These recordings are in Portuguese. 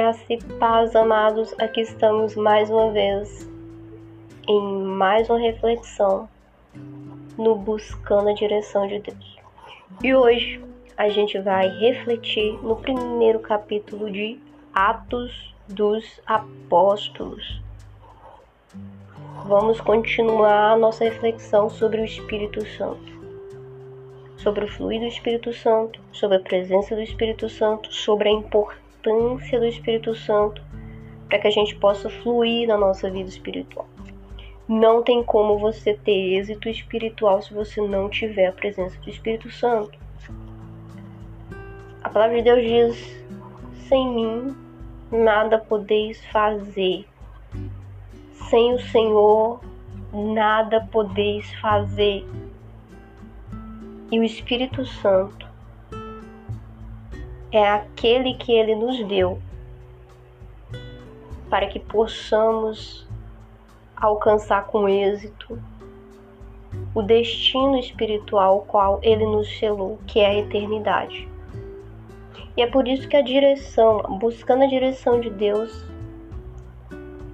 Graça e paz, amados, aqui estamos mais uma vez em mais uma reflexão no Buscando a Direção de Deus. E hoje a gente vai refletir no primeiro capítulo de Atos dos Apóstolos. Vamos continuar a nossa reflexão sobre o Espírito Santo sobre o fluir do Espírito Santo, sobre a presença do Espírito Santo, sobre a importância do Espírito Santo para que a gente possa fluir na nossa vida espiritual. Não tem como você ter êxito espiritual se você não tiver a presença do Espírito Santo. A palavra de Deus diz: sem mim nada podeis fazer. Sem o Senhor nada podeis fazer e o Espírito Santo é aquele que ele nos deu para que possamos alcançar com êxito o destino espiritual qual ele nos selou, que é a eternidade. E é por isso que a direção, buscando a direção de Deus,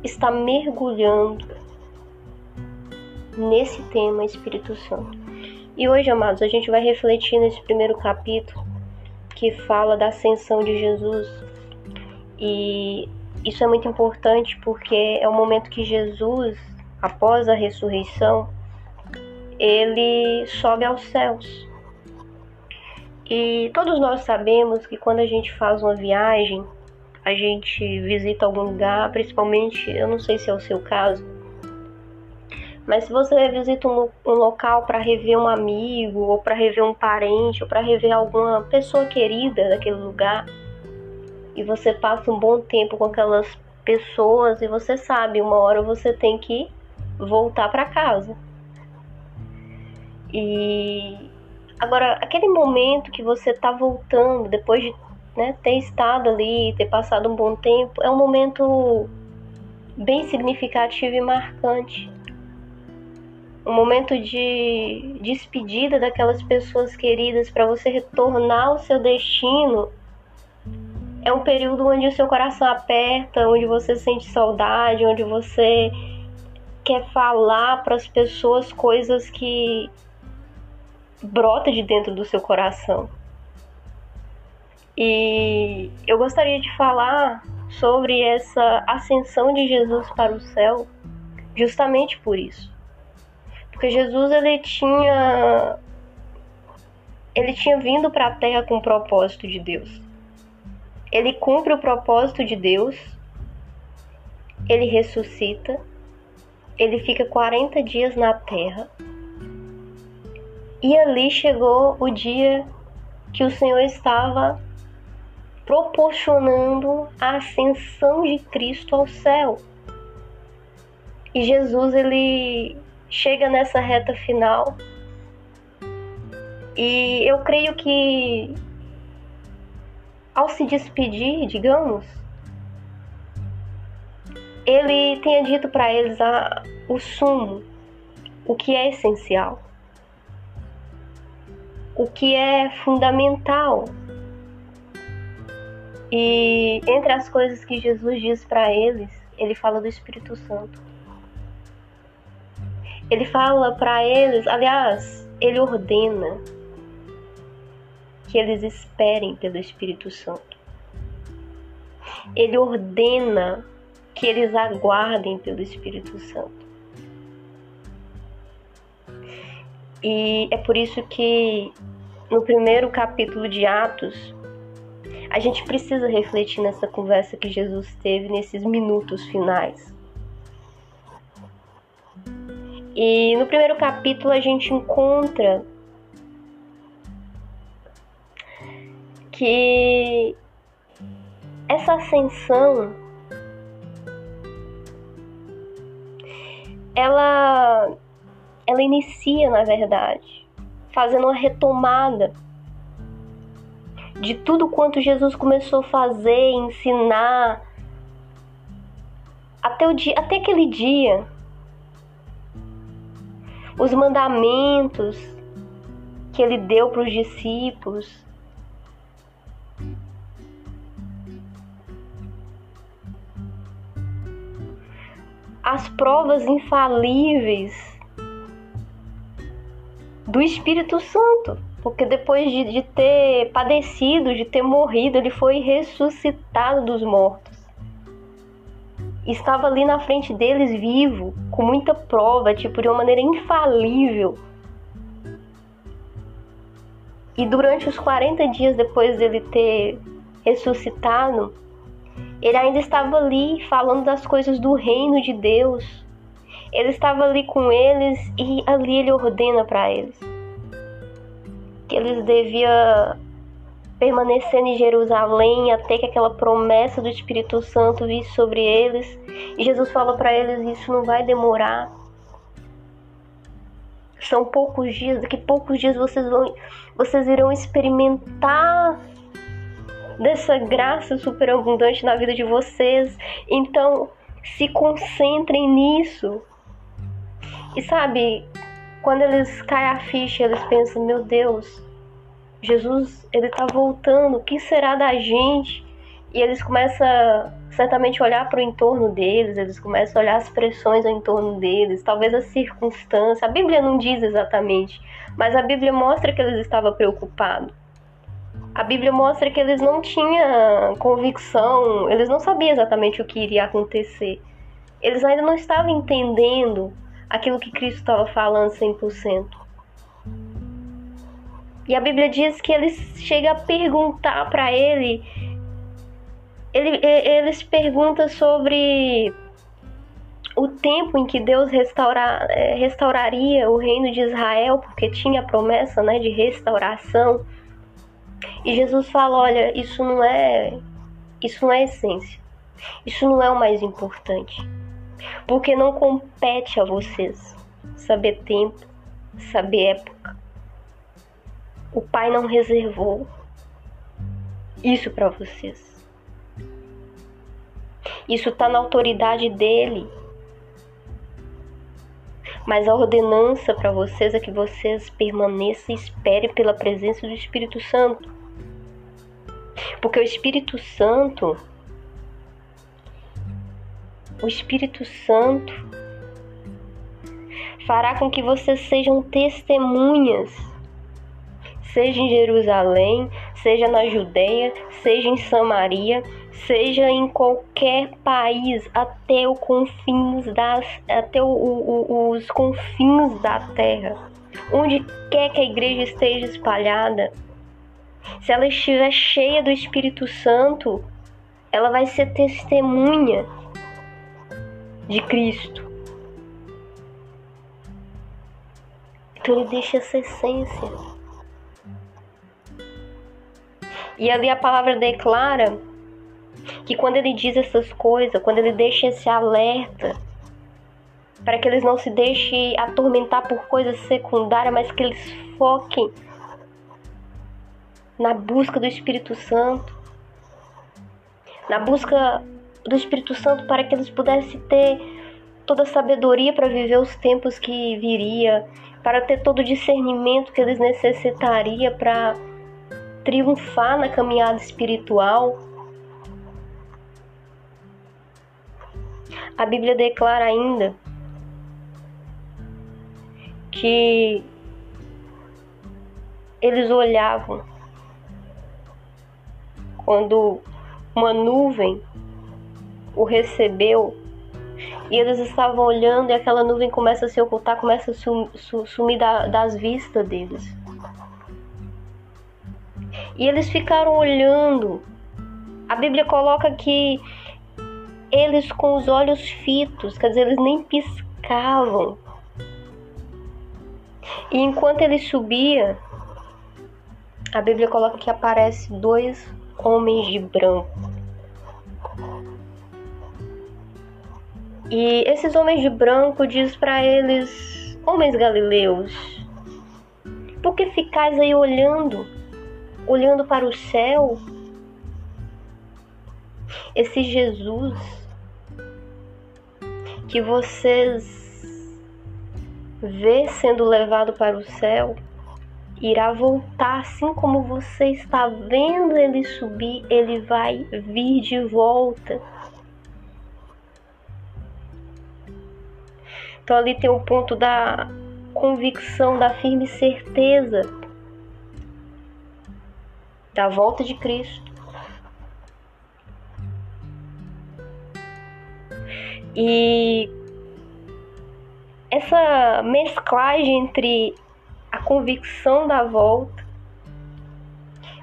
está mergulhando nesse tema Espírito Santo. E hoje, amados, a gente vai refletir nesse primeiro capítulo que fala da ascensão de Jesus. E isso é muito importante porque é o momento que Jesus, após a ressurreição, ele sobe aos céus. E todos nós sabemos que quando a gente faz uma viagem, a gente visita algum lugar, principalmente, eu não sei se é o seu caso, mas se você visita um, um local para rever um amigo, ou para rever um parente, ou para rever alguma pessoa querida daquele lugar, e você passa um bom tempo com aquelas pessoas e você sabe, uma hora você tem que voltar para casa. E agora, aquele momento que você está voltando, depois de né, ter estado ali, ter passado um bom tempo, é um momento bem significativo e marcante um momento de despedida daquelas pessoas queridas para você retornar ao seu destino. É um período onde o seu coração aperta, onde você sente saudade, onde você quer falar para as pessoas coisas que brota de dentro do seu coração. E eu gostaria de falar sobre essa ascensão de Jesus para o céu, justamente por isso. Porque Jesus ele tinha ele tinha vindo para a terra com o propósito de Deus. Ele cumpre o propósito de Deus. Ele ressuscita. Ele fica 40 dias na terra. E ali chegou o dia que o Senhor estava proporcionando a ascensão de Cristo ao céu. E Jesus ele chega nessa reta final. E eu creio que ao se despedir, digamos, ele tenha dito para eles a, o sumo, o que é essencial, o que é fundamental. E entre as coisas que Jesus diz para eles, ele fala do Espírito Santo. Ele fala para eles, aliás, ele ordena que eles esperem pelo Espírito Santo. Ele ordena que eles aguardem pelo Espírito Santo. E é por isso que no primeiro capítulo de Atos, a gente precisa refletir nessa conversa que Jesus teve nesses minutos finais. E no primeiro capítulo a gente encontra que essa ascensão ela ela inicia, na verdade, fazendo uma retomada de tudo quanto Jesus começou a fazer, ensinar até o dia, até aquele dia os mandamentos que ele deu para os discípulos. As provas infalíveis do Espírito Santo, porque depois de, de ter padecido, de ter morrido, ele foi ressuscitado dos mortos. Estava ali na frente deles vivo, com muita prova, tipo, de uma maneira infalível. E durante os 40 dias depois dele ter ressuscitado, ele ainda estava ali falando das coisas do reino de Deus. Ele estava ali com eles e ali ele ordena para eles que eles deviam permanecer em Jerusalém até que aquela promessa do Espírito Santo visse sobre eles. E Jesus fala para eles: Isso não vai demorar. São poucos dias, daqui poucos dias vocês vão, vocês irão experimentar dessa graça superabundante na vida de vocês. Então, se concentrem nisso. E sabe, quando eles caem a ficha, eles pensam: meu Deus, Jesus, ele tá voltando, o que será da gente? E eles começam certamente a olhar para o entorno deles, eles começam a olhar as pressões ao entorno deles, talvez a circunstância. A Bíblia não diz exatamente, mas a Bíblia mostra que eles estavam preocupados. A Bíblia mostra que eles não tinham convicção, eles não sabiam exatamente o que iria acontecer. Eles ainda não estavam entendendo aquilo que Cristo estava falando 100%. E a Bíblia diz que eles chegam a perguntar para ele, ele, eles perguntam sobre o tempo em que Deus restaura, é, restauraria o reino de Israel, porque tinha a promessa né, de restauração. E Jesus fala: olha, isso não é, isso não é essência, isso não é o mais importante porque não compete a vocês saber tempo, saber época. O Pai não reservou isso para vocês. Isso está na autoridade dele. Mas a ordenança para vocês é que vocês permaneçam e esperem pela presença do Espírito Santo. Porque o Espírito Santo o Espírito Santo fará com que vocês sejam testemunhas, seja em Jerusalém, seja na Judéia, seja em Samaria, seja em qualquer país, até, o confins das, até o, o, os confins da terra. Onde quer que a igreja esteja espalhada, se ela estiver cheia do Espírito Santo, ela vai ser testemunha de Cristo. Então ele deixa essa essência. E ali a palavra declara que quando ele diz essas coisas, quando ele deixa esse alerta, para que eles não se deixem atormentar por coisas secundárias, mas que eles foquem na busca do Espírito Santo, na busca do Espírito Santo para que eles pudessem ter toda a sabedoria para viver os tempos que viria, para ter todo o discernimento que eles necessitariam para triunfar na caminhada espiritual. A Bíblia declara ainda que eles olhavam quando uma nuvem o recebeu e eles estavam olhando e aquela nuvem começa a se ocultar, começa a sumir das vistas deles. E eles ficaram olhando. A Bíblia coloca que eles com os olhos fitos, quer dizer, eles nem piscavam. E enquanto ele subia, a Bíblia coloca que aparece dois homens de branco. E esses homens de branco diz para eles, homens galileus, por que ficais aí olhando, olhando para o céu? Esse Jesus que vocês vê sendo levado para o céu, irá voltar assim como você está vendo ele subir, ele vai vir de volta. Então ali tem o ponto da convicção, da firme certeza da volta de Cristo. E essa mesclagem entre a convicção da volta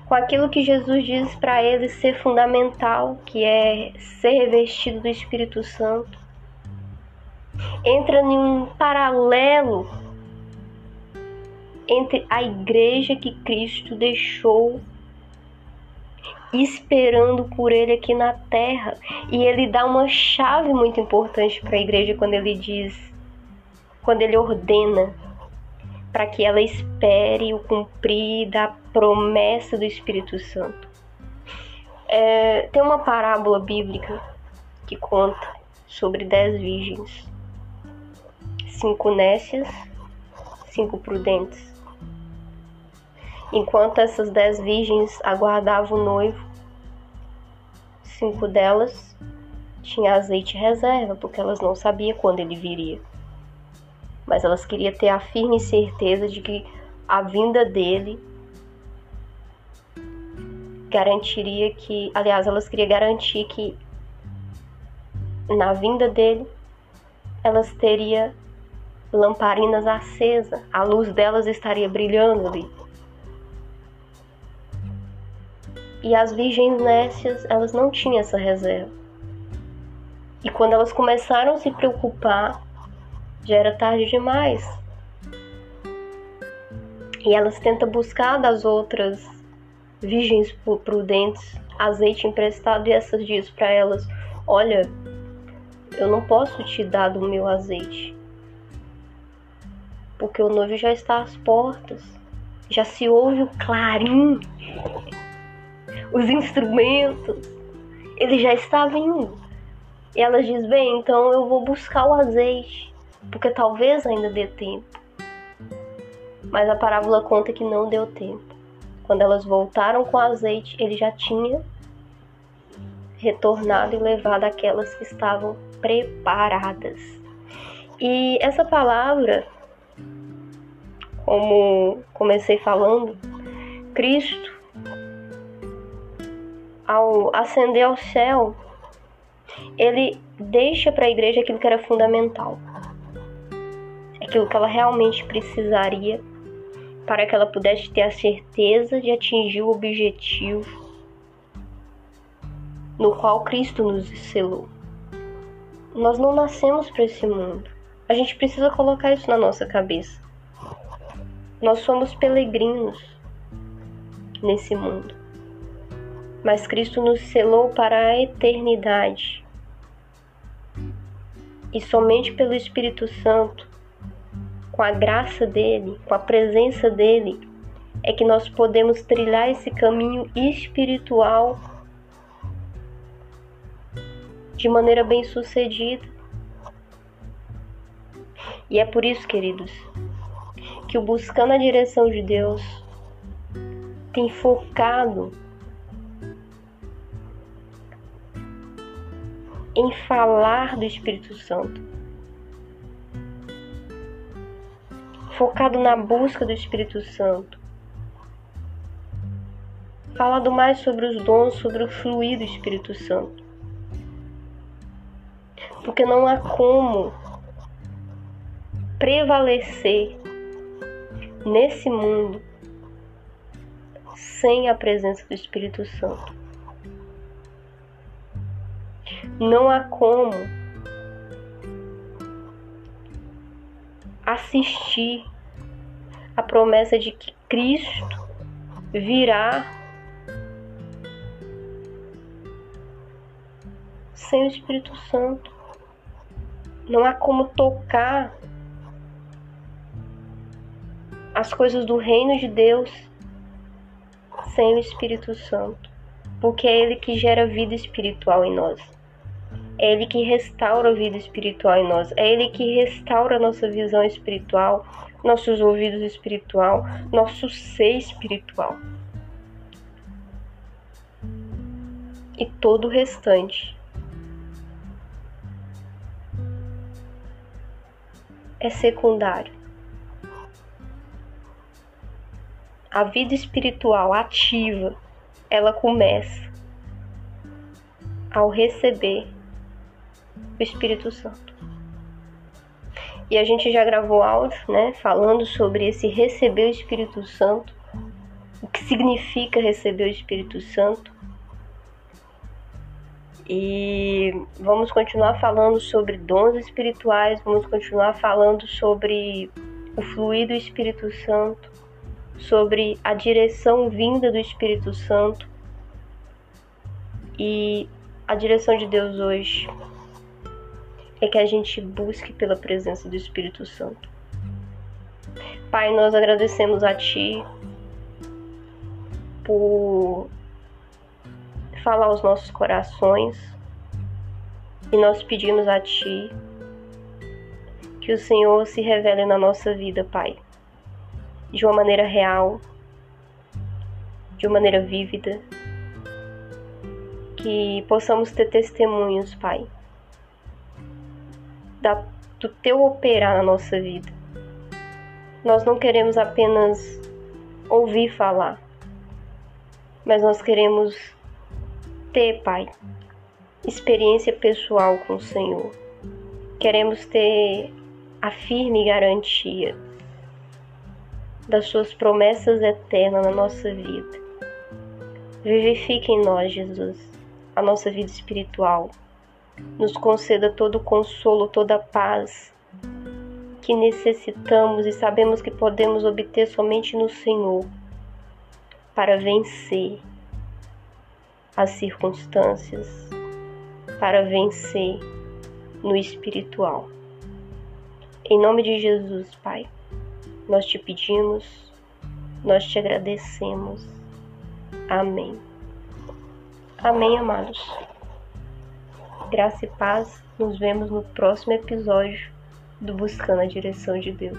com aquilo que Jesus diz para eles ser fundamental, que é ser revestido do Espírito Santo, entra em um paralelo entre a igreja que Cristo deixou esperando por ele aqui na terra. E ele dá uma chave muito importante para a igreja quando ele diz, quando ele ordena para que ela espere o cumprir da promessa do Espírito Santo. É, tem uma parábola bíblica que conta sobre dez virgens, cinco nécias, cinco prudentes. Enquanto essas dez virgens aguardavam o noivo, cinco delas tinham azeite reserva, porque elas não sabiam quando ele viria. Mas elas queriam ter a firme certeza de que a vinda dele garantiria que, aliás, elas queriam garantir que na vinda dele elas teriam lamparinas acesas, a luz delas estaria brilhando ali. E as virgens nécias, elas não tinham essa reserva. E quando elas começaram a se preocupar, já era tarde demais. E elas tentam buscar das outras virgens prudentes azeite emprestado e essas diz para elas: Olha, eu não posso te dar do meu azeite, porque o noivo já está às portas, já se ouve o clarim os instrumentos, ele já está vindo. E ela diz: Bem, então eu vou buscar o azeite, porque talvez ainda dê tempo. Mas a parábola conta que não deu tempo. Quando elas voltaram com o azeite, ele já tinha retornado e levado aquelas que estavam preparadas. E essa palavra, como comecei falando, Cristo ao ascender ao céu, ele deixa para a igreja aquilo que era fundamental, aquilo que ela realmente precisaria para que ela pudesse ter a certeza de atingir o objetivo no qual Cristo nos selou. Nós não nascemos para esse mundo. A gente precisa colocar isso na nossa cabeça. Nós somos peregrinos nesse mundo mas Cristo nos selou para a eternidade. E somente pelo Espírito Santo, com a graça dele, com a presença dele, é que nós podemos trilhar esse caminho espiritual de maneira bem sucedida. E é por isso, queridos, que o buscando a direção de Deus tem focado em falar do Espírito Santo. Focado na busca do Espírito Santo. Falado mais sobre os dons, sobre o fluir do Espírito Santo. Porque não há como prevalecer nesse mundo sem a presença do Espírito Santo. Não há como assistir a promessa de que Cristo virá sem o Espírito Santo. Não há como tocar as coisas do reino de Deus sem o Espírito Santo, porque é Ele que gera vida espiritual em nós. É Ele que restaura a vida espiritual em nós. É Ele que restaura a nossa visão espiritual, nossos ouvidos espiritual, nosso ser espiritual. E todo o restante. é secundário. A vida espiritual ativa, ela começa ao receber o Espírito Santo. E a gente já gravou áudio, né, falando sobre esse receber o Espírito Santo, o que significa receber o Espírito Santo. E vamos continuar falando sobre dons espirituais, vamos continuar falando sobre o fluir do Espírito Santo, sobre a direção vinda do Espírito Santo. E a direção de Deus hoje é que a gente busque pela presença do Espírito Santo. Pai, nós agradecemos a Ti por falar aos nossos corações e nós pedimos a Ti que o Senhor se revele na nossa vida, Pai, de uma maneira real, de uma maneira vívida, que possamos ter testemunhos, Pai, da, do teu operar na nossa vida. Nós não queremos apenas ouvir falar, mas nós queremos ter, Pai, experiência pessoal com o Senhor. Queremos ter a firme garantia das Suas promessas eternas na nossa vida. Vivifique em nós, Jesus, a nossa vida espiritual nos conceda todo o consolo, toda a paz que necessitamos e sabemos que podemos obter somente no Senhor para vencer as circunstâncias, para vencer no espiritual. Em nome de Jesus, Pai, nós te pedimos, nós te agradecemos. Amém. Amém, amados. Graça e paz. Nos vemos no próximo episódio do Buscando a Direção de Deus.